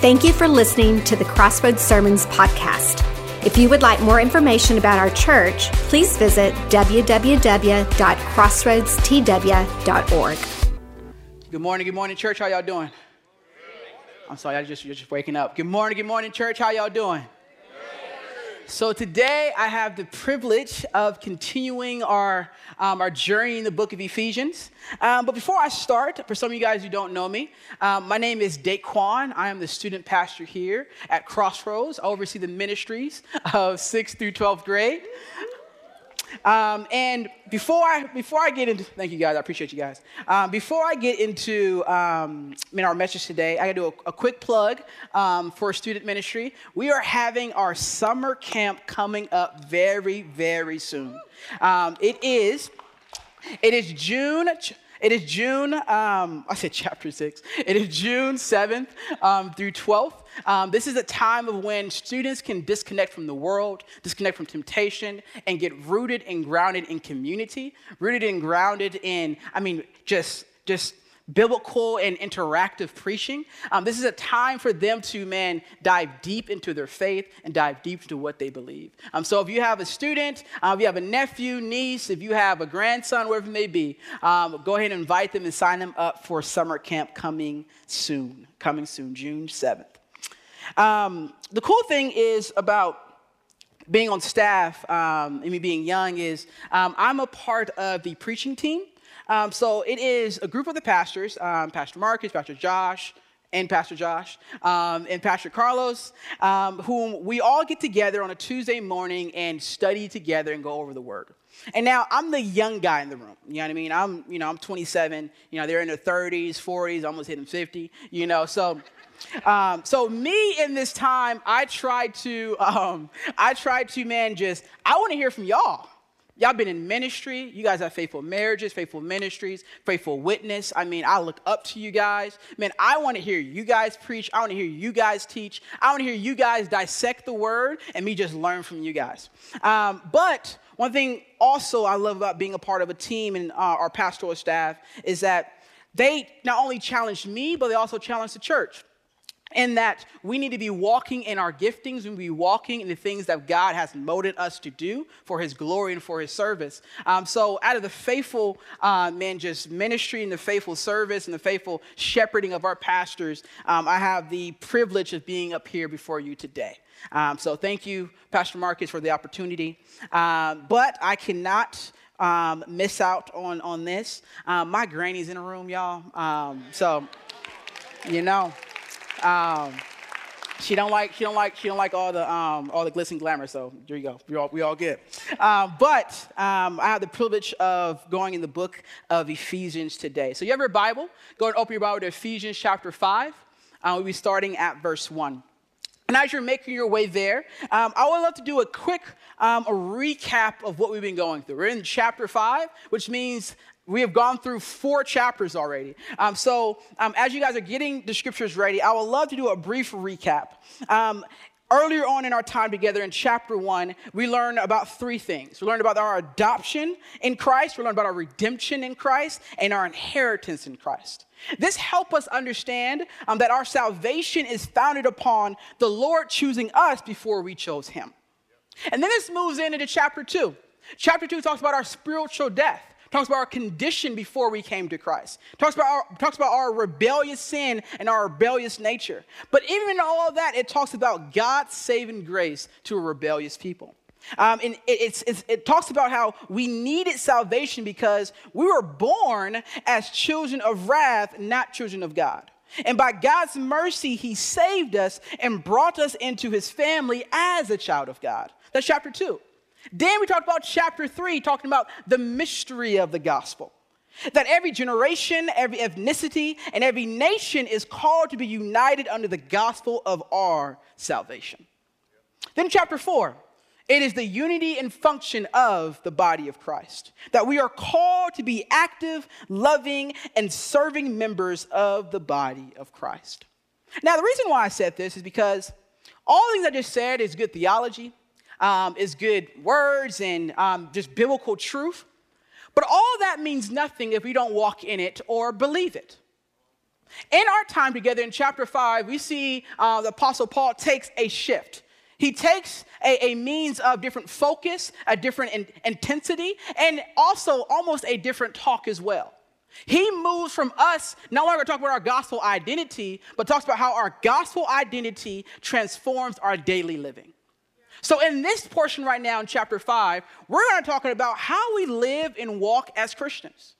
Thank you for listening to the Crossroads Sermons podcast. If you would like more information about our church, please visit www.crossroadstw.org. Good morning, good morning, church. How y'all doing? I'm sorry, I just you're just waking up. Good morning, good morning, church. How y'all doing? So today I have the privilege of continuing our, um, our journey in the book of Ephesians. Um, but before I start, for some of you guys who don't know me, um, my name is Daquan. I am the student pastor here at Crossroads. I oversee the ministries of 6th through 12th grade. Um, and before I before I get into thank you guys, I appreciate you guys. Um, before I get into um, I mean, our message today, I got to do a, a, quick plug um, for student ministry. We are having our summer camp coming up very very soon. Um, it is it is June. It is June, um, I said chapter six. It is June 7th um, through 12th. Um, this is a time of when students can disconnect from the world, disconnect from temptation, and get rooted and grounded in community, rooted and grounded in, I mean, just, just biblical and interactive preaching. Um, this is a time for them to, man, dive deep into their faith and dive deep into what they believe. Um, so if you have a student, uh, if you have a nephew, niece, if you have a grandson, wherever it may be, um, go ahead and invite them and sign them up for summer camp coming soon, coming soon, June 7th. Um, the cool thing is about being on staff um, and me being young is um, I'm a part of the preaching team. Um, so it is a group of the pastors, um, Pastor Marcus, Pastor Josh, and Pastor Josh, um, and Pastor Carlos, um, whom we all get together on a Tuesday morning and study together and go over the Word. And now I'm the young guy in the room. You know what I mean? I'm, you know, I'm 27. You know, they're in their 30s, 40s, almost hitting 50. You know, so. Um, so me in this time, I tried to, um, I tried to, man, just I want to hear from y'all. Y'all been in ministry. You guys have faithful marriages, faithful ministries, faithful witness. I mean, I look up to you guys. Man, I want to hear you guys preach. I want to hear you guys teach. I want to hear you guys dissect the word and me just learn from you guys. Um, but one thing also I love about being a part of a team and uh, our pastoral staff is that they not only challenge me, but they also challenge the church in that we need to be walking in our giftings, we need to be walking in the things that God has molded us to do for His glory and for His service. Um, so, out of the faithful, uh, man, just ministry and the faithful service and the faithful shepherding of our pastors, um, I have the privilege of being up here before you today. Um, so, thank you, Pastor Marcus, for the opportunity. Um, but I cannot. Um, miss out on on this. Um, my granny's in the room, y'all. so, you know, um, she don't like she don't like she don't like all the um, all the glitz and glamour. So there you go. We all we all good. Um, but um, I have the privilege of going in the book of Ephesians today. So you have your Bible. Go and open your Bible to Ephesians chapter five. Uh, we'll be starting at verse one. And as you're making your way there, um, I would love to do a quick um, a recap of what we've been going through. We're in chapter five, which means we have gone through four chapters already. Um, so, um, as you guys are getting the scriptures ready, I would love to do a brief recap. Um, earlier on in our time together in chapter one, we learned about three things. We learned about our adoption in Christ, we learned about our redemption in Christ, and our inheritance in Christ. This helps us understand um, that our salvation is founded upon the Lord choosing us before we chose Him. And then this moves into chapter two. Chapter two talks about our spiritual death talks about our condition before we came to Christ, talks about our, talks about our rebellious sin and our rebellious nature. But even in all of that, it talks about God's saving grace to a rebellious people. Um, and it, it's, it talks about how we needed salvation because we were born as children of wrath, not children of God. And by God's mercy, He saved us and brought us into His family as a child of God. That's chapter two. Then we talked about chapter three, talking about the mystery of the gospel. That every generation, every ethnicity, and every nation is called to be united under the gospel of our salvation. Then, chapter four, it is the unity and function of the body of Christ. That we are called to be active, loving, and serving members of the body of Christ. Now, the reason why I said this is because all things I just said is good theology, um, is good words and um, just biblical truth. But all that means nothing if we don't walk in it or believe it. In our time together in chapter 5, we see uh, the Apostle Paul takes a shift. He takes a, a means of different focus, a different in, intensity, and also almost a different talk as well. He moves from us no longer talking about our gospel identity, but talks about how our gospel identity transforms our daily living. So, in this portion right now in chapter 5, we're going to talk about how we live and walk as Christians.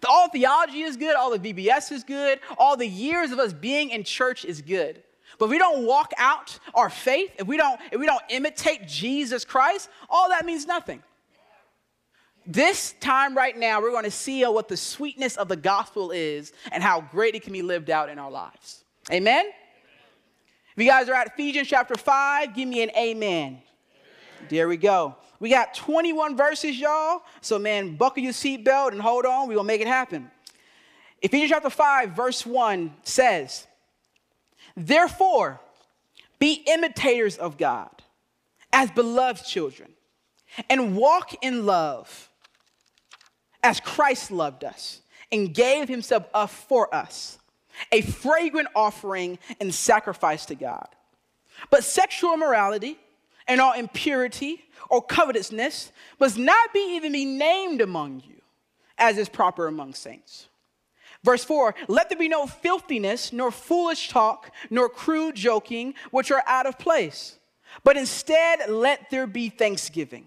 The, all theology is good, all the VBS is good, all the years of us being in church is good. But if we don't walk out our faith, if we don't, if we don't imitate Jesus Christ, all that means nothing. This time right now, we're going to see what the sweetness of the gospel is and how great it can be lived out in our lives. Amen? If you guys are at Ephesians chapter 5, give me an amen. amen. There we go. We got 21 verses, y'all. So, man, buckle your seatbelt and hold on. We're going to make it happen. Ephesians chapter 5, verse 1 says, Therefore, be imitators of God as beloved children, and walk in love as Christ loved us and gave himself up for us, a fragrant offering and sacrifice to God. But sexual immorality and all impurity or covetousness must not be even be named among you, as is proper among saints. Verse 4 Let there be no filthiness, nor foolish talk, nor crude joking, which are out of place, but instead let there be thanksgiving.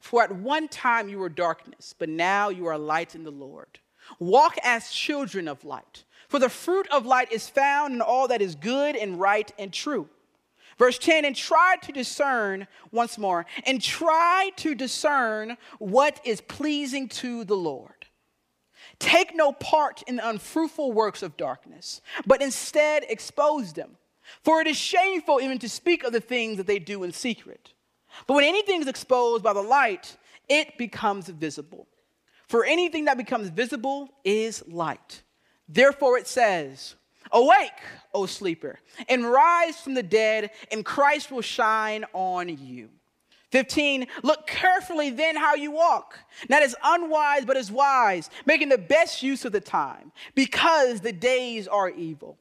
For at one time you were darkness, but now you are light in the Lord. Walk as children of light. For the fruit of light is found in all that is good and right and true. Verse 10 and try to discern once more, and try to discern what is pleasing to the Lord. Take no part in the unfruitful works of darkness, but instead expose them. For it is shameful even to speak of the things that they do in secret. But when anything is exposed by the light, it becomes visible. For anything that becomes visible is light. Therefore it says, Awake, O sleeper, and rise from the dead, and Christ will shine on you. 15, look carefully then how you walk, not as unwise, but as wise, making the best use of the time, because the days are evil.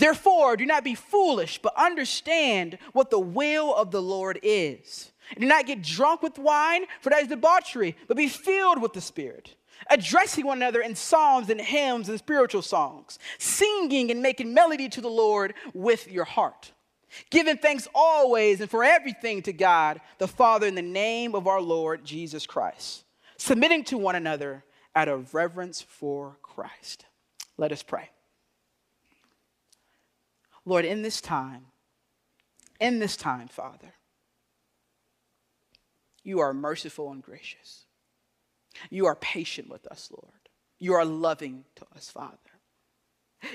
Therefore, do not be foolish, but understand what the will of the Lord is. do not get drunk with wine, for that is debauchery, but be filled with the Spirit, addressing one another in psalms and hymns and spiritual songs, singing and making melody to the Lord with your heart Giving thanks always and for everything to God the Father in the name of our Lord Jesus Christ, submitting to one another out of reverence for Christ. Let us pray. Lord, in this time, in this time, Father, you are merciful and gracious. You are patient with us, Lord. You are loving to us, Father.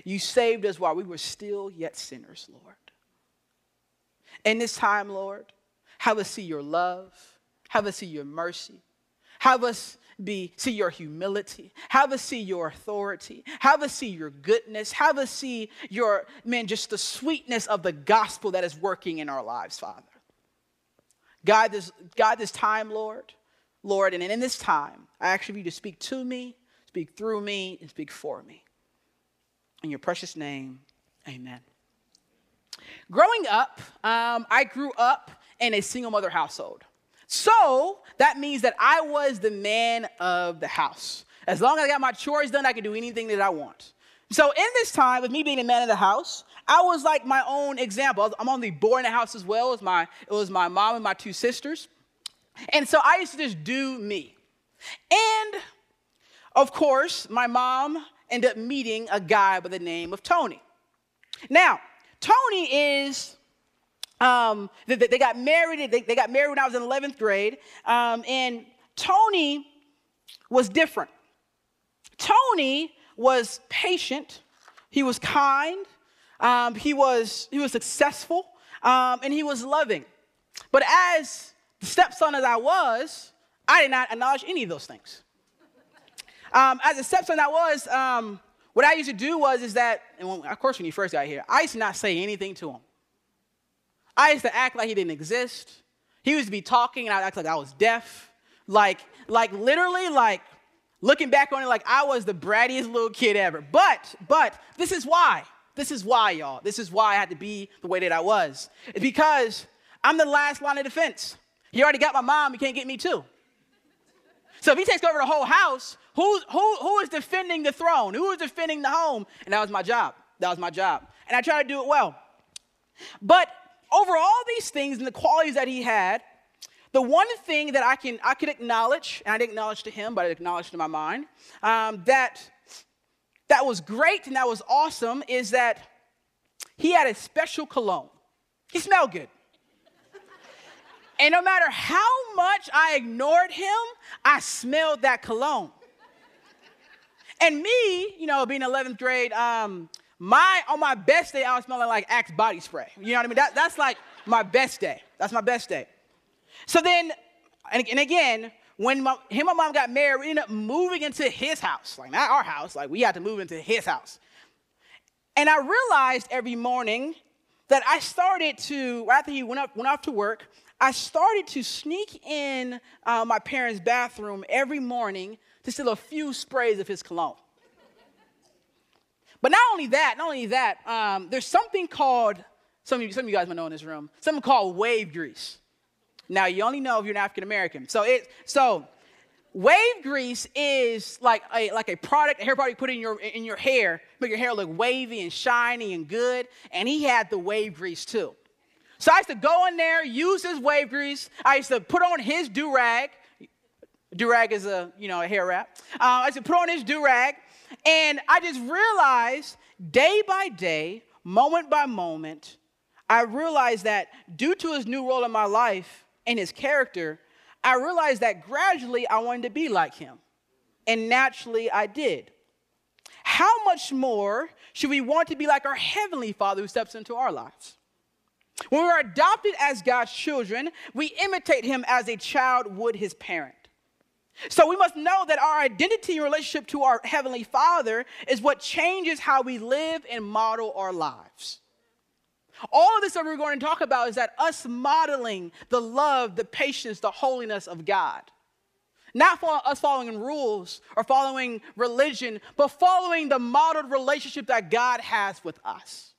You saved us while we were still yet sinners, Lord. In this time, Lord, have us see your love, have us see your mercy, have us be see your humility, have us see your authority, have us see your goodness, have us see your man just the sweetness of the gospel that is working in our lives, Father. God this, God this time, Lord, Lord, and in this time, I ask you to speak to me, speak through me, and speak for me. In your precious name, amen. Growing up, um, I grew up in a single mother household. So that means that I was the man of the house. As long as I got my chores done, I can do anything that I want. So in this time, with me being the man of the house, I was like my own example. I'm only born in the house as well as my it was my mom and my two sisters. And so I used to just do me. And of course, my mom ended up meeting a guy by the name of Tony. Now, Tony is, um, they, they, got married, they, they, got married when I was in 11th grade, um, and Tony was different. Tony was patient, he was kind, um, he, was, he was successful, um, and he was loving. But as the stepson as I was, I did not acknowledge any of those things. Um, as a stepson I was, um, what I used to do was is that, and of course when he first got here, I used to not say anything to him. I used to act like he didn't exist. He used to be talking and I'd act like I was deaf. Like, like literally, like looking back on it, like I was the brattiest little kid ever. But, but this is why. This is why, y'all. This is why I had to be the way that I was. It's because I'm the last line of defense. He already got my mom, he can't get me too. So if he takes over the whole house, who, who, who is defending the throne? Who is defending the home? And that was my job. That was my job. And I try to do it well. But over all these things and the qualities that he had, the one thing that I can I could acknowledge, and I didn't acknowledge to him, but I acknowledged to my mind, um, that that was great and that was awesome is that he had a special cologne. He smelled good. and no matter how much I ignored him, I smelled that cologne. And me, you know, being 11th grade, um, my on my best day, I was smelling like Axe body spray. You know what I mean? That, that's like my best day. That's my best day. So then, and, and again, when my, him and mom got married, we ended up moving into his house. Like, not our house, like, we had to move into his house. And I realized every morning that I started to, after he went, up, went off to work, I started to sneak in uh, my parents' bathroom every morning to steal a few sprays of his cologne. But not only that, not only that, um, there's something called, some of, you, some of you guys might know in this room, something called wave grease. Now you only know if you're an African American. So it so wave grease is like a like a product, a hair product you put in your in your hair, make your hair look wavy and shiny and good. And he had the wave grease too. So I used to go in there, use his wave grease. I used to put on his do rag. Do rag is a you know a hair wrap. Uh, I used to put on his do rag, and I just realized day by day, moment by moment, I realized that due to his new role in my life, and his character, I realized that gradually I wanted to be like him. And naturally I did. How much more should we want to be like our Heavenly Father who steps into our lives? When we're adopted as God's children, we imitate Him as a child would his parent. So we must know that our identity in relationship to our Heavenly Father is what changes how we live and model our lives. All of this that we're going to talk about is that us modeling the love, the patience, the holiness of God. Not for us following rules or following religion, but following the modeled relationship that God has with us.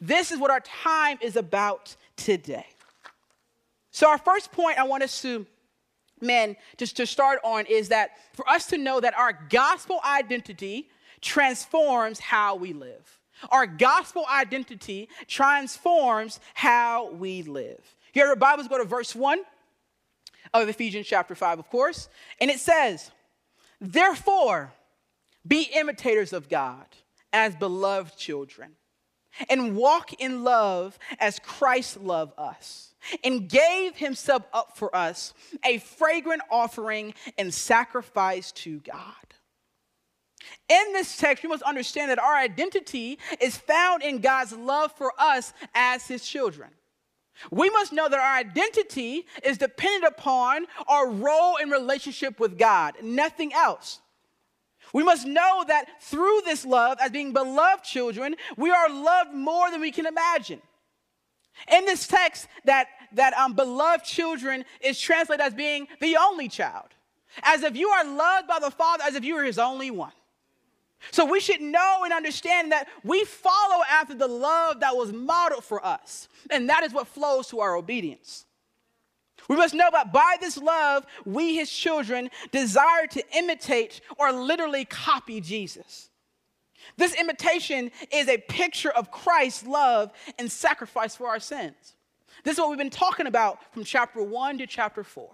This is what our time is about today. So, our first point I want us to, man, just to start on is that for us to know that our gospel identity transforms how we live. Our gospel identity transforms how we live. Here, our Bibles go to verse 1 of Ephesians chapter 5, of course, and it says, Therefore, be imitators of God as beloved children, and walk in love as Christ loved us, and gave himself up for us, a fragrant offering and sacrifice to God. In this text, we must understand that our identity is found in God's love for us as his children. We must know that our identity is dependent upon our role in relationship with God, nothing else. We must know that through this love, as being beloved children, we are loved more than we can imagine. In this text, that, that um, beloved children is translated as being the only child, as if you are loved by the Father, as if you are his only one. So we should know and understand that we follow after the love that was modeled for us. And that is what flows to our obedience. We must know that by this love, we, his children, desire to imitate or literally copy Jesus. This imitation is a picture of Christ's love and sacrifice for our sins. This is what we've been talking about from chapter 1 to chapter 4.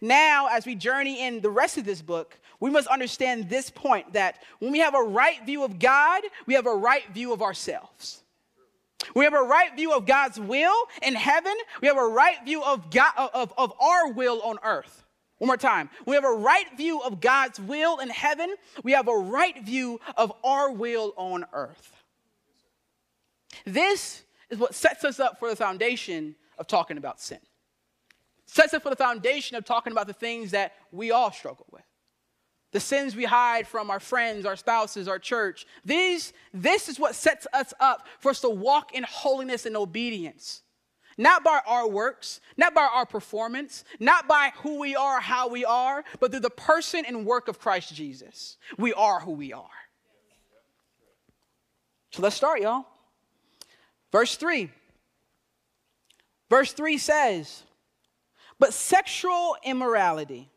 Now, as we journey in the rest of this book, we must understand this point that when we have a right view of God, we have a right view of ourselves. We have a right view of God's will in heaven. We have a right view of, God, of, of our will on earth. One more time. We have a right view of God's will in heaven. We have a right view of our will on earth. This is what sets us up for the foundation of talking about sin. Sets us for the foundation of talking about the things that we all struggle with. The sins we hide from our friends, our spouses, our church. These, this is what sets us up for us to walk in holiness and obedience. Not by our works, not by our performance, not by who we are, how we are, but through the person and work of Christ Jesus. We are who we are. So let's start, y'all. Verse 3. Verse 3 says, But sexual immorality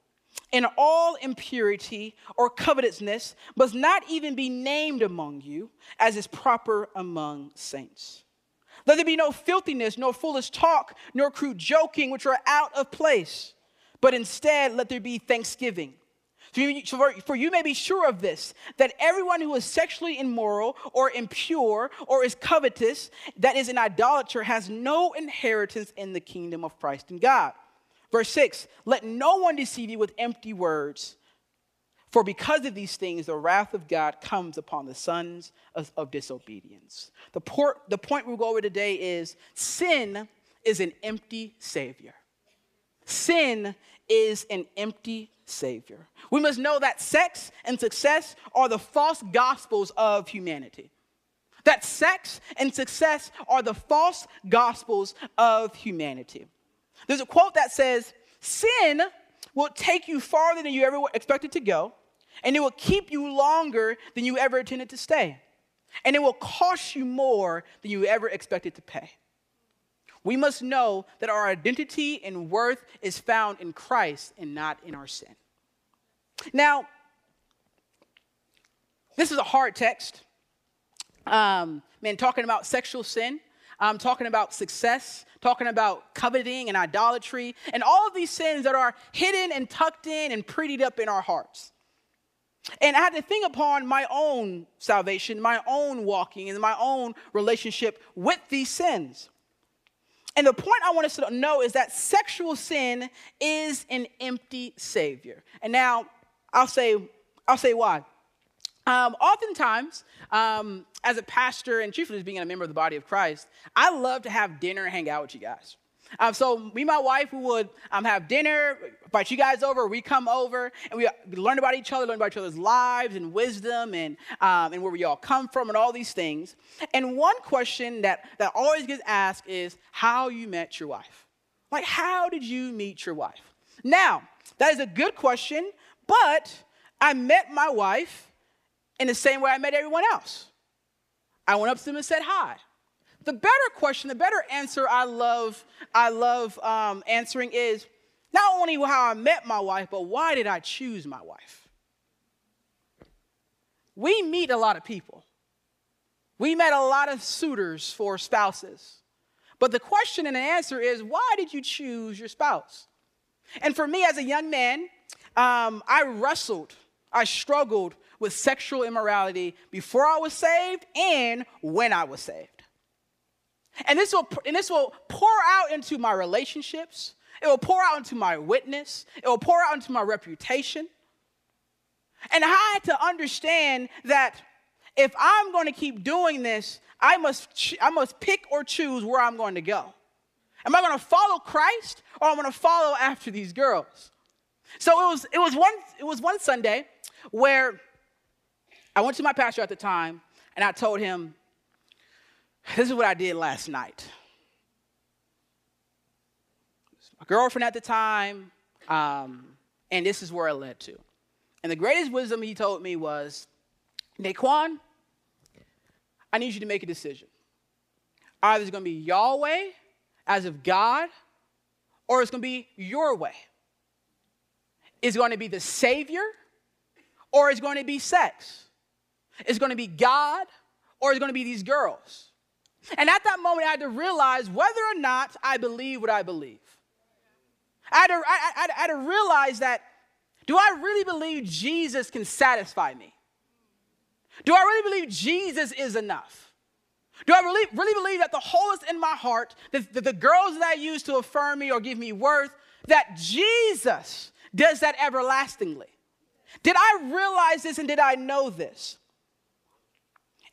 and all impurity or covetousness must not even be named among you, as is proper among saints. Let there be no filthiness, nor foolish talk, nor crude joking, which are out of place, but instead let there be thanksgiving. For you may be sure of this, that everyone who is sexually immoral or impure or is covetous, that is an idolater, has no inheritance in the kingdom of Christ and God. Verse 6 Let no one deceive you with empty words, for because of these things, the wrath of God comes upon the sons of, of disobedience. The, por- the point we'll go over today is sin is an empty Savior. Sin is an empty Savior. We must know that sex and success are the false gospels of humanity. That sex and success are the false gospels of humanity. There's a quote that says, Sin will take you farther than you ever expected to go, and it will keep you longer than you ever intended to stay. And it will cost you more than you ever expected to pay. We must know that our identity and worth is found in Christ and not in our sin. Now, this is a hard text. Um, man, talking about sexual sin, um, talking about success, talking about coveting and idolatry, and all of these sins that are hidden and tucked in and prettied up in our hearts. And I had to think upon my own salvation, my own walking, and my own relationship with these sins. And the point I want us to know is that sexual sin is an empty savior. And now I'll say, I'll say why. Um, oftentimes, um, as a pastor and chiefly as being a member of the body of Christ, I love to have dinner and hang out with you guys. Um, so me and my wife, we would um, have dinner, invite you guys over, we come over, and we, learn about each other, learn about each other's lives and wisdom and, um, and where we all come from and all these things. And one question that, that always gets asked is how you met your wife. Like, how did you meet your wife? Now, that is a good question, but I met my wife in the same way I met everyone else. I went up to them and said hi. The better question, the better answer I love, I love um, answering is not only how I met my wife, but why did I choose my wife? We meet a lot of people. We met a lot of suitors for spouses. But the question and the answer is why did you choose your spouse? And for me as a young man, um, I wrestled, I struggled with sexual immorality before I was saved and when I was saved. And this will, and this will pour out into my relationships. It will pour out into my witness. It will pour out into my reputation. And I had to understand that if I'm going to keep doing this, I must, I must pick or choose where I'm going to go. Am I going to follow Christ or am I going to follow after these girls? So it was, it, was one, it was one Sunday where I went to my pastor at the time and I told him, this is what I did last night. My girlfriend at the time, um, and this is where it led to. And the greatest wisdom he told me was, Daquan, I need you to make a decision. Either it's going to be Yahweh as of God, or it's going to be your way. It's going to be the Savior, or it's going to be sex. It's going to be God, or it's going to be these girls. And at that moment, I had to realize whether or not I believe what I believe. I had, to, I, I, I had to realize that do I really believe Jesus can satisfy me? Do I really believe Jesus is enough? Do I really, really believe that the hole is in my heart, that, that the girls that I use to affirm me or give me worth, that Jesus does that everlastingly? Did I realize this and did I know this?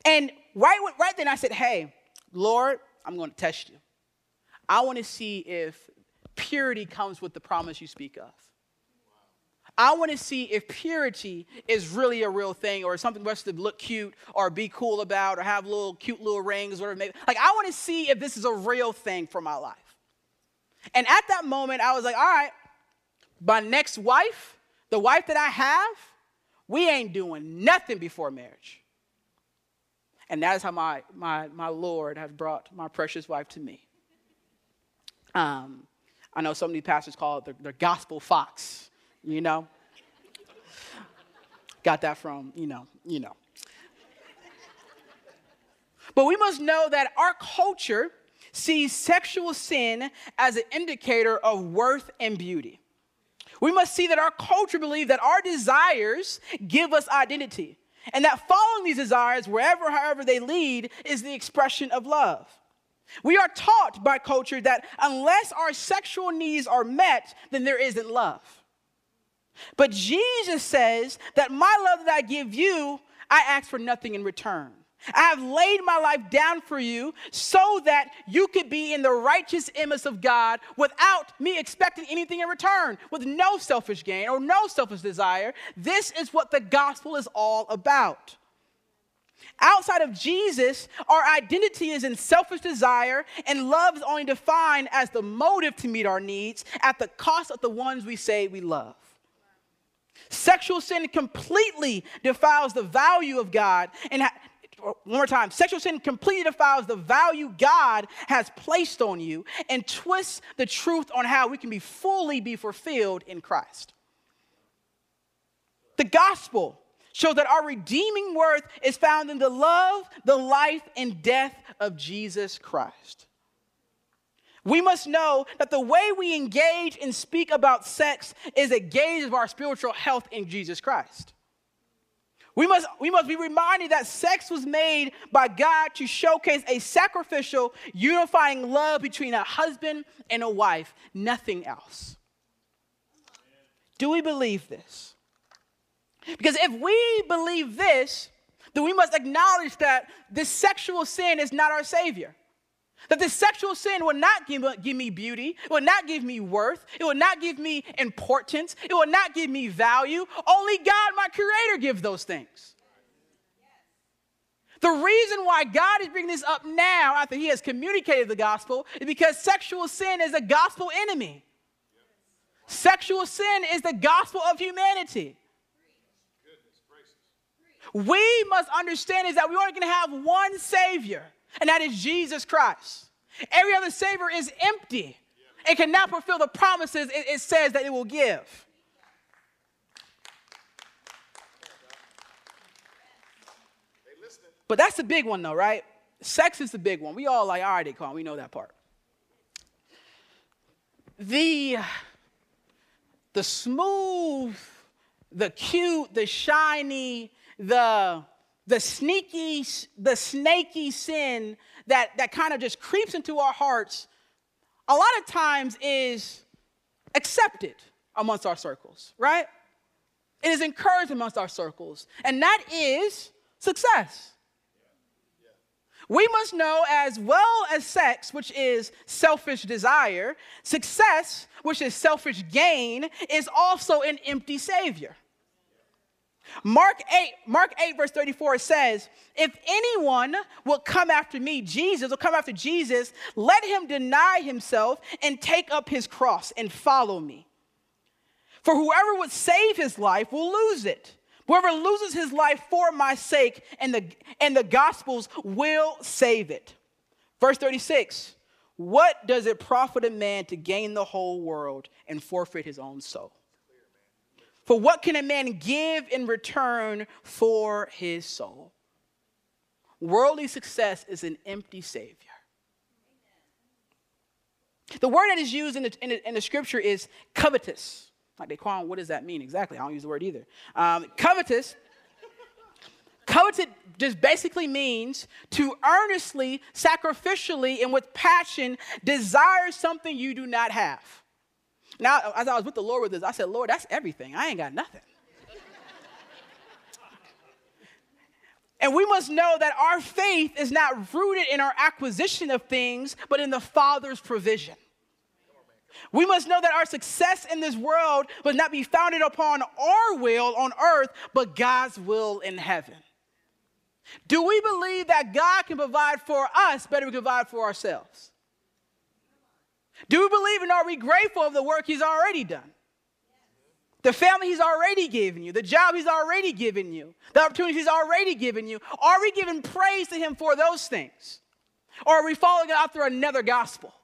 And right, right then I said, hey, Lord, I'm going to test you. I want to see if purity comes with the promise you speak of. I want to see if purity is really a real thing or something us to look cute or be cool about or have little cute little rings or maybe. Like, I want to see if this is a real thing for my life. And at that moment, I was like, all right, my next wife, the wife that I have, we ain't doing nothing before marriage. And that is how my, my, my Lord has brought my precious wife to me. Um, I know some of these pastors call it the, the gospel fox, you know? Got that from, you know, you know. But we must know that our culture sees sexual sin as an indicator of worth and beauty. We must see that our culture believes that our desires give us identity, and that following these desires, wherever, however they lead, is the expression of love. We are taught by culture that unless our sexual needs are met, then there isn't love. But Jesus says that my love that I give you, I ask for nothing in return. I have laid my life down for you so that you could be in the righteous image of God without me expecting anything in return, with no selfish gain or no selfish desire. This is what the gospel is all about. Outside of Jesus, our identity is in selfish desire, and love is only defined as the motive to meet our needs at the cost of the ones we say we love. Sexual sin completely defiles the value of God and one more time, sexual sin completely defiles the value God has placed on you and twists the truth on how we can be fully be fulfilled in Christ. The gospel shows that our redeeming worth is found in the love, the life, and death of Jesus Christ. We must know that the way we engage and speak about sex is a gauge of our spiritual health in Jesus Christ. We must, we must be reminded that sex was made by God to showcase a sacrificial, unifying love between a husband and a wife, nothing else. Do we believe this? Because if we believe this, then we must acknowledge that this sexual sin is not our Savior. That this sexual sin will not give, give me beauty, it will not give me worth, it will not give me importance, it will not give me value. Only God, my Creator, gives those things. The reason why God is bringing this up now, after He has communicated the gospel, is because sexual sin is a gospel enemy. Sexual sin is the gospel of humanity. We must understand is that we are going to have one Savior and that is Jesus Christ. Every other Savior is empty and cannot fulfill the promises it, says that it will give. But that's the big one, though, right? Sex is the big one. We all like, all right, call. we know that part. The, the smooth, the cute, the shiny, the the sneaky, the snaky sin that, that kind of just creeps into our hearts, a lot of times is accepted amongst our circles, right? It is encouraged amongst our circles, and that is success. We must know as well as sex, which is selfish desire, success, which is selfish gain, is also an empty savior. Mark 8, Mark 8, verse 34 says, If anyone will come after me, Jesus will come after Jesus, let him deny himself and take up his cross and follow me. For whoever would save his life will lose it. Whoever loses his life for my sake and the, and the gospels will save it. Verse 36 What does it profit a man to gain the whole world and forfeit his own soul? For what can a man give in return for his soul? Worldly success is an empty savior. The word that is used in the, in the, in the scripture is covetous. Like they call what does that mean exactly? I don't use the word either. Um, covetous. Coveted just basically means to earnestly, sacrificially, and with passion desire something you do not have. Now, as I was with the Lord with this, I said, Lord, that's everything. I ain't got nothing. And we must know that our faith is not rooted in our acquisition of things, but in the Father's provision. We must know that our success in this world must not be founded upon our will on earth, but God's will in heaven. Do we believe that God can provide for us better than we can provide for ourselves? Do we believe and are we grateful of the work He's already done? The family He's already given you, the job He's already given you, the opportunities He's already given you. Are we giving praise to Him for those things? Or are we following after another gospel?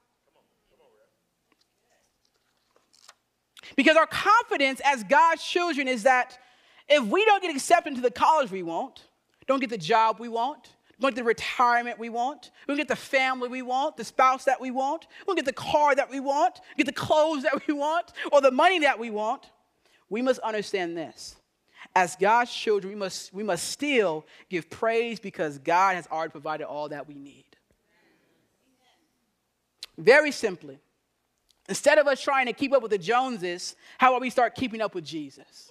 Because our confidence as God's children is that if we don't get accepted into the college we want, don't get the job we want, don't get the retirement we want, we don't get the family we want, the spouse that we want, we don't get the car that we want, get the clothes that we want, or the money that we want, we must understand this. As God's children, we must, we must still give praise because God has already provided all that we need. Very simply, instead of us trying to keep up with the Joneses, how about we start keeping up with Jesus?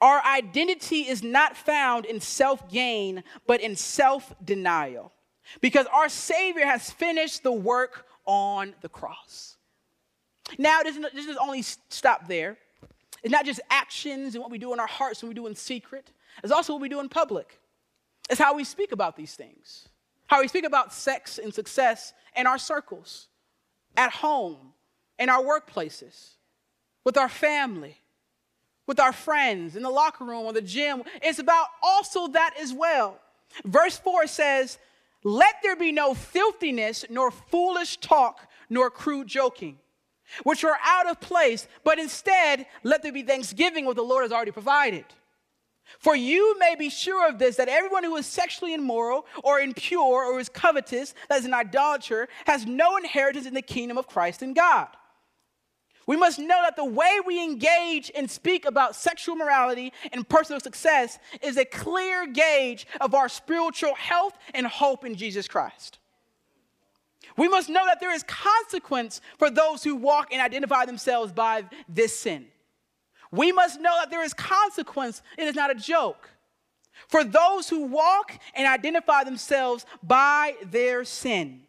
Our identity is not found in self gain, but in self denial. Because our Savior has finished the work on the cross. Now, this doesn't only stop there. It's not just actions and what we do in our hearts and we do in secret, it's also what we do in public. It's how we speak about these things, how we speak about sex and success in our circles, at home, in our workplaces, with our family, with our friends, in the locker room or the gym. It's about also that as well. Verse 4 says, Let there be no filthiness, nor foolish talk, nor crude joking, which are out of place, but instead let there be thanksgiving, what the Lord has already provided. For you may be sure of this that everyone who is sexually immoral or impure or is covetous, that is an idolater, has no inheritance in the kingdom of Christ and God. We must know that the way we engage and speak about sexual morality and personal success is a clear gauge of our spiritual health and hope in Jesus Christ. We must know that there is consequence for those who walk and identify themselves by this sin. We must know that there is consequence. It is not a joke. For those who walk and identify themselves by their sin.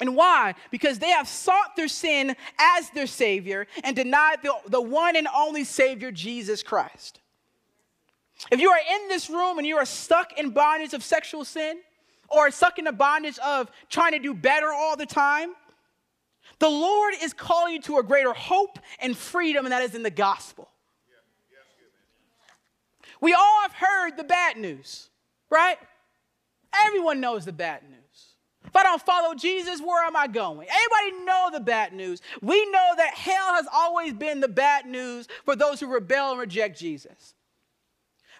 And why? Because they have sought their sin as their Savior and denied the, the one and only Savior, Jesus Christ. If you are in this room and you are stuck in bondage of sexual sin or stuck in the bondage of trying to do better all the time, the Lord is calling you to a greater hope and freedom, and that is in the gospel. We all have heard the bad news, right? Everyone knows the bad news. If I don't follow Jesus, where am I going? Anybody know the bad news? We know that hell has always been the bad news for those who rebel and reject Jesus.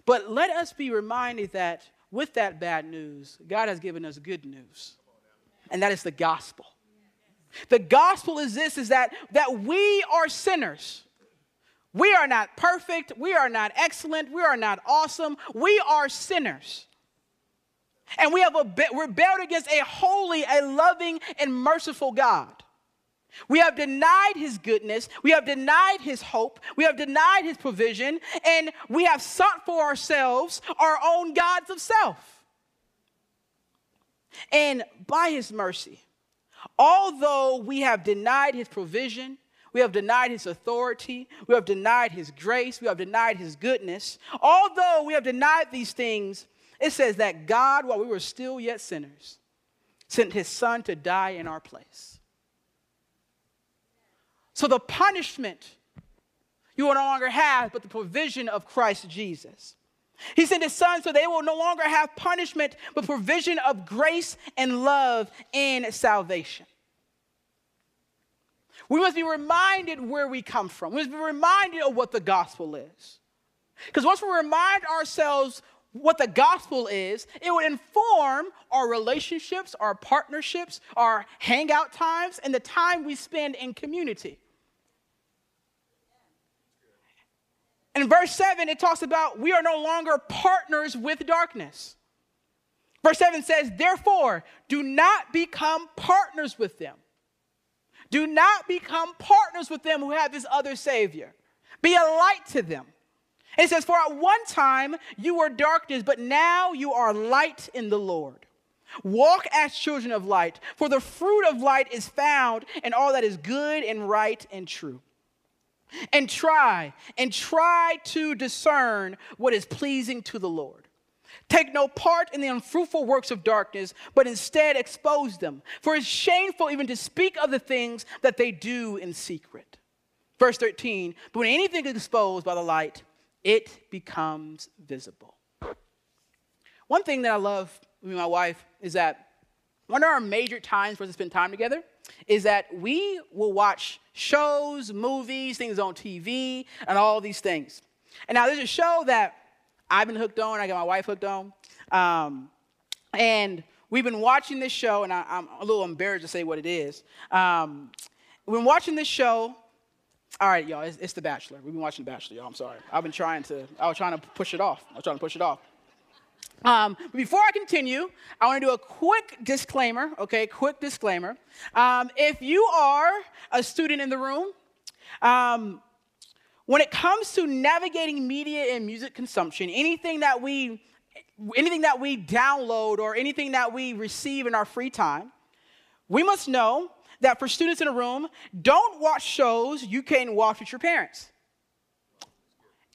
But let us be reminded that with that bad news, God has given us good news. And that is the gospel. The gospel is this is that that we are sinners. We are not perfect, we are not excellent, we are not awesome. We are sinners. And we have rebelled against a holy, a loving, and merciful God. We have denied his goodness. We have denied his hope. We have denied his provision. And we have sought for ourselves our own gods of self. And by his mercy, although we have denied his provision, we have denied his authority, we have denied his grace, we have denied his goodness, although we have denied these things, it says that God, while we were still yet sinners, sent his son to die in our place. So the punishment you will no longer have, but the provision of Christ Jesus. He sent his son so they will no longer have punishment, but provision of grace and love and salvation. We must be reminded where we come from. We must be reminded of what the gospel is. Because once we remind ourselves what the gospel is, it would inform our relationships, our partnerships, our hangout times, and the time we spend in community. In verse 7, it talks about we are no longer partners with darkness. Verse 7 says, Therefore, do not become partners with them. Do not become partners with them who have this other Savior. Be a light to them. It says, For at one time you were darkness, but now you are light in the Lord. Walk as children of light, for the fruit of light is found in all that is good and right and true. And try, and try to discern what is pleasing to the Lord. Take no part in the unfruitful works of darkness, but instead expose them. For it's shameful even to speak of the things that they do in secret. Verse 13, but when anything is exposed by the light, it becomes visible. One thing that I love with my wife is that one of our major times for us to spend time together is that we will watch shows, movies, things on TV, and all these things. And now there's a show that I've been hooked on, I got my wife hooked on. Um, and we've been watching this show, and I, am a little embarrassed to say what it is. Um, we've been watching this show. All right, y'all, it's, it's, The Bachelor. We've been watching The Bachelor, y'all. I'm sorry. I've been trying to, I was trying to push it off. I was trying to push it off. Um, before I continue, I want to do a quick disclaimer, okay? Quick disclaimer. Um, if you are a student in the room, um, when it comes to navigating media and music consumption, anything that we anything that we download or anything that we receive in our free time, we must know that for students in a room, don't watch shows you can watch with your parents.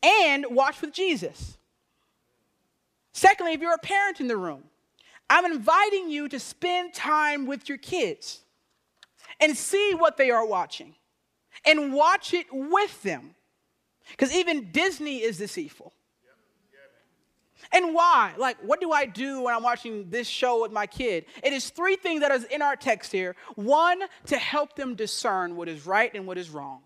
And watch with Jesus. Secondly, if you're a parent in the room, I'm inviting you to spend time with your kids and see what they are watching and watch it with them. Because even Disney is deceitful. And why? Like, what do I do when I'm watching this show with my kid? It is three things that is in our text here. One, to help them discern what is right and what is wrong.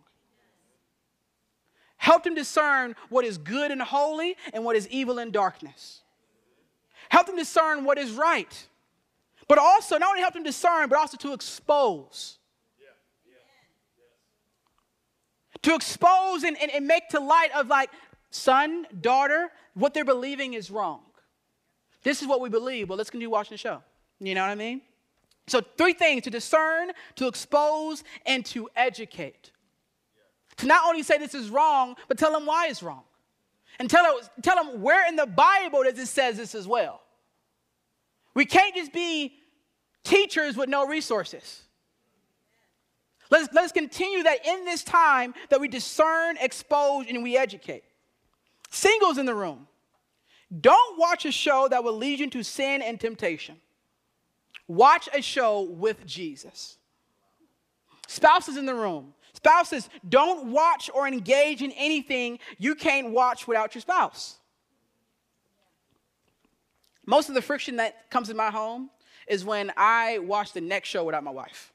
Help them discern what is good and holy and what is evil and darkness. Help them discern what is right. But also, not only help them discern, but also to expose. To expose and, and, and make to light of like, son, daughter, what they're believing is wrong. This is what we believe, Well, let's continue watching the show. You know what I mean? So, three things to discern, to expose, and to educate. To not only say this is wrong, but tell them why it's wrong. And tell tell them where in the Bible does it says this as well. We can't just be teachers with no resources. Let's, let's continue that in this time that we discern, expose, and we educate. Singles in the room, don't watch a show that will lead you to sin and temptation. Watch a show with Jesus. Spouses in the room, Spouses, don't watch or engage in anything you can't watch without your spouse. Most of the friction that comes in my home is when I watch the next show without my wife.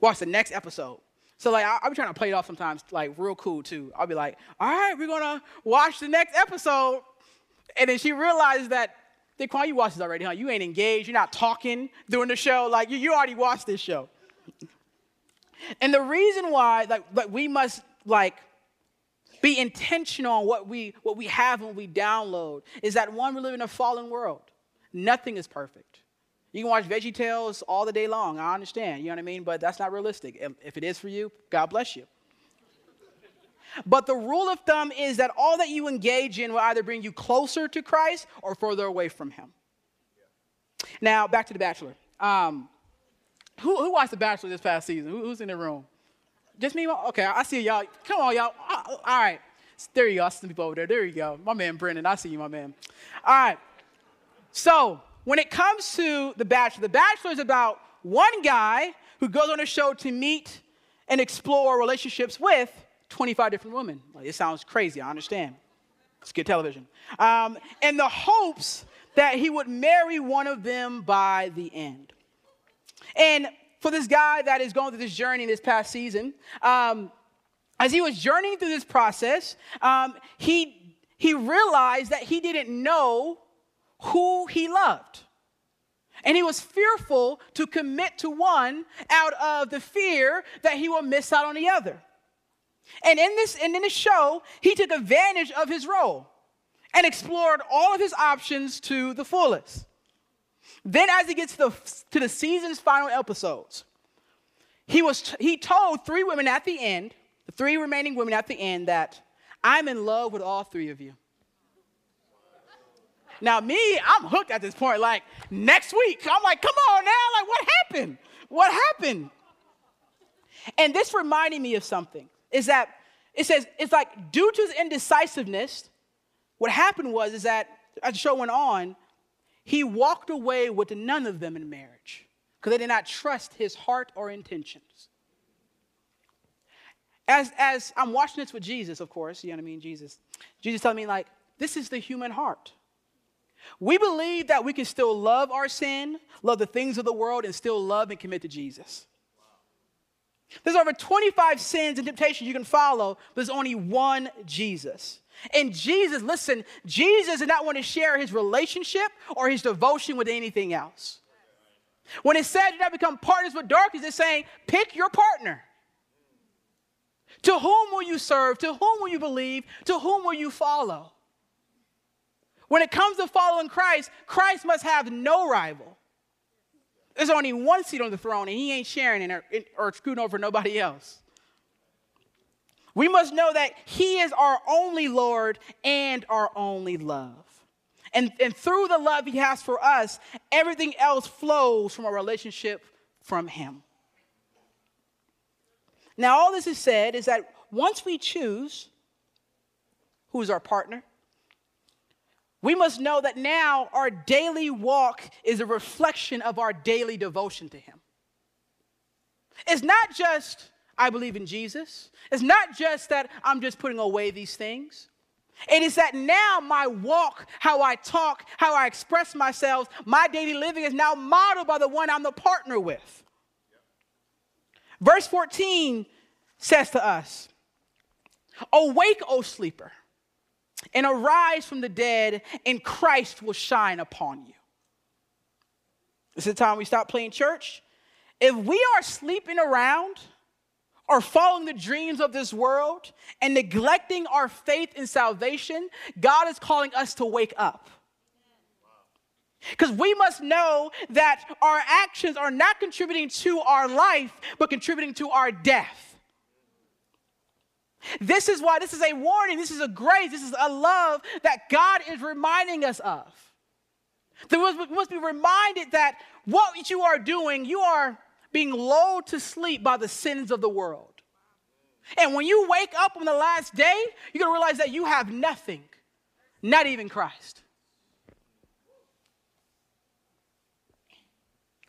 Watch the next episode. So like I, will be trying to play it off sometimes, like real cool too. I'll be like, all right, we're gonna watch the next episode. And then she realizes that Daquan, you watched this already, huh? You ain't engaged, you're not talking during the show. Like you, you already watched this show. And the reason why, like, like we must like be intentional on what we what we have when we download is that one, we live in a fallen world. Nothing is perfect. You can watch Veggie Tales all the day long. I understand, you know what I mean? But that's not realistic. If it is for you, God bless you. But the rule of thumb is that all that you engage in will either bring you closer to Christ or further away from Him. Now, back to The Bachelor. Um, who, who watched The Bachelor this past season? Who, who's in the room? Just me? Okay, I see y'all. Come on, y'all. Uh, all right. There you go. I see some people over there. There you go. My man Brendan. I see you, my man. All right. So, when it comes to The Bachelor, The Bachelor is about one guy who goes on a show to meet and explore relationships with 25 different women. Like, it sounds crazy. I understand. It's good television. Um, and the hopes that he would marry one of them by the end. And for this guy that is going through this journey this past season, um, as he was journeying through this process, um, he, he realized that he didn't know who he loved. And he was fearful to commit to one out of the fear that he will miss out on the other. And in this, and in this show, he took advantage of his role and explored all of his options to the fullest. Then, as he gets to the, to the season's final episodes, he, was, he told three women at the end, the three remaining women at the end, that I'm in love with all three of you. Now, me, I'm hooked at this point. Like, next week, I'm like, come on now. Like, what happened? What happened? And this reminded me of something is that it says, it's like, due to his indecisiveness, what happened was, is that as the show went on, he walked away with none of them in marriage because they did not trust his heart or intentions. As, as I'm watching this with Jesus, of course, you know what I mean? Jesus. Jesus telling me, like, this is the human heart. We believe that we can still love our sin, love the things of the world, and still love and commit to Jesus. There's over 25 sins and temptations you can follow, but there's only one Jesus. And Jesus, listen, Jesus did not want to share his relationship or his devotion with anything else. When it said do not become partners with darkness, it's saying pick your partner. To whom will you serve? To whom will you believe? To whom will you follow? When it comes to following Christ, Christ must have no rival. There's only one seat on the throne, and he ain't sharing or, or scooting over nobody else. We must know that he is our only Lord and our only love. And, and through the love he has for us, everything else flows from a relationship from him. Now, all this is said is that once we choose who is our partner, we must know that now our daily walk is a reflection of our daily devotion to Him. It's not just, I believe in Jesus. It's not just that I'm just putting away these things. It is that now my walk, how I talk, how I express myself, my daily living is now modeled by the one I'm the partner with. Verse 14 says to us, Awake, O sleeper and arise from the dead, and Christ will shine upon you. This is the time we stop playing church. If we are sleeping around or following the dreams of this world and neglecting our faith in salvation, God is calling us to wake up. Because we must know that our actions are not contributing to our life, but contributing to our death. This is why this is a warning, this is a grace, this is a love that God is reminding us of. we must be reminded that what you are doing, you are being lulled to sleep by the sins of the world. And when you wake up on the last day, you're going to realize that you have nothing, not even Christ.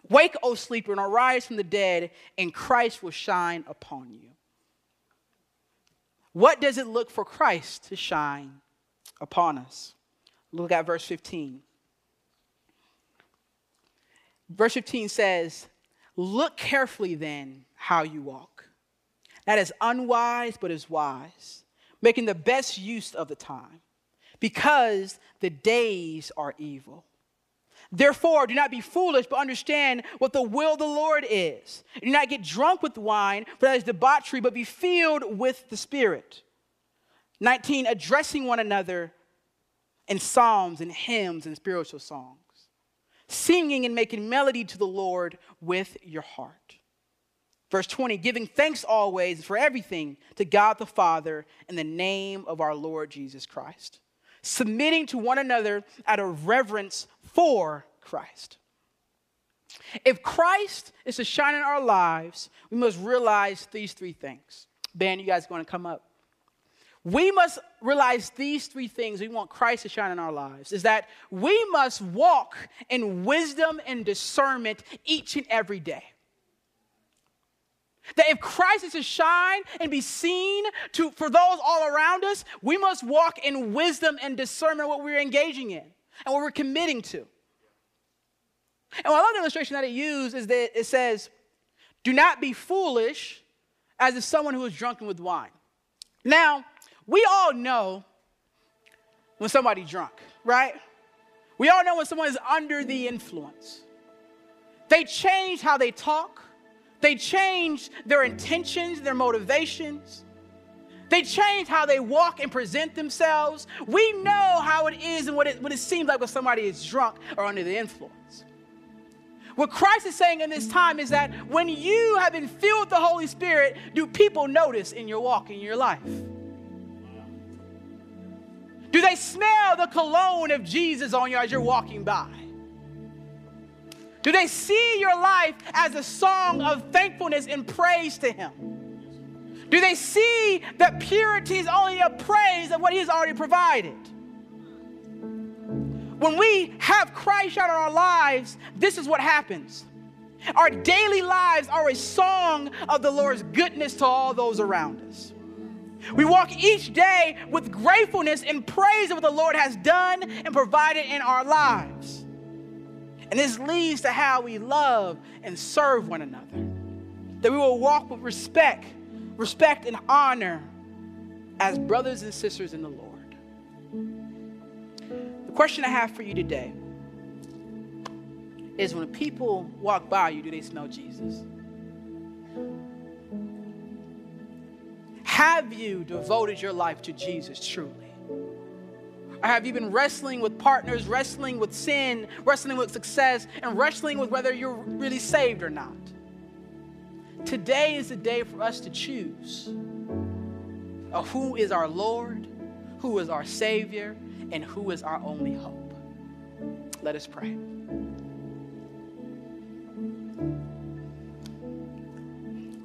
Wake, O sleeper, and arise from the dead, and Christ will shine upon you. What does it look for Christ to shine upon us? Look at verse 15. Verse 15 says, Look carefully then how you walk. That is unwise, but is wise, making the best use of the time, because the days are evil. Therefore, do not be foolish, but understand what the will of the Lord is. Do not get drunk with wine, for that is debauchery, but be filled with the Spirit. 19, addressing one another in psalms and hymns and spiritual songs, singing and making melody to the Lord with your heart. Verse 20, giving thanks always for everything to God the Father in the name of our Lord Jesus Christ submitting to one another out of reverence for Christ. If Christ is to shine in our lives, we must realize these three things. Ben, you guys going to come up? We must realize these three things. We want Christ to shine in our lives. Is that we must walk in wisdom and discernment each and every day. That if Christ is to shine and be seen to, for those all around us, we must walk in wisdom and discernment what we're engaging in and what we're committing to. And I love the illustration that it used is that it says, Do not be foolish as if someone who is drunken with wine. Now, we all know when somebody's drunk, right? We all know when someone is under the influence. They change how they talk, they change their intentions, their motivations. They change how they walk and present themselves. We know how it is and what it, what it seems like when somebody is drunk or under the influence. What Christ is saying in this time is that when you have been filled with the Holy Spirit, do people notice in your walk, in your life? Do they smell the cologne of Jesus on you as you're walking by? Do they see your life as a song of thankfulness and praise to Him? Do they see that purity is only a praise of what He has already provided? When we have Christ out of our lives, this is what happens. Our daily lives are a song of the Lord's goodness to all those around us. We walk each day with gratefulness and praise of what the Lord has done and provided in our lives. And this leads to how we love and serve one another. That we will walk with respect, respect and honor as brothers and sisters in the Lord. The question I have for you today is when people walk by you, do they smell Jesus? Have you devoted your life to Jesus truly? Or have you been wrestling with partners, wrestling with sin, wrestling with success, and wrestling with whether you're really saved or not? Today is the day for us to choose of who is our Lord, who is our Savior, and who is our only hope. Let us pray.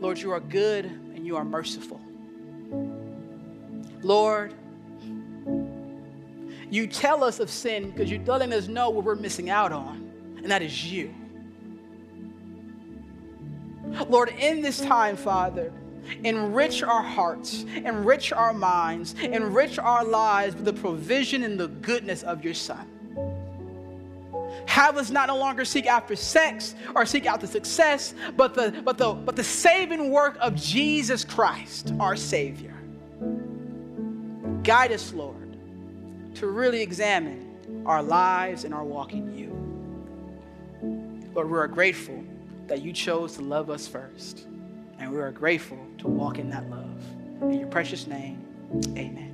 Lord, you are good and you are merciful. Lord, you tell us of sin because you're letting us know what we're missing out on, and that is you. Lord, in this time, Father, enrich our hearts, enrich our minds, enrich our lives with the provision and the goodness of your Son. Have us not no longer seek after sex or seek after success, but the, but the, but the saving work of Jesus Christ, our Savior. Guide us, Lord, to really examine our lives and our walk in you. Lord, we are grateful that you chose to love us first, and we are grateful to walk in that love. In your precious name, amen.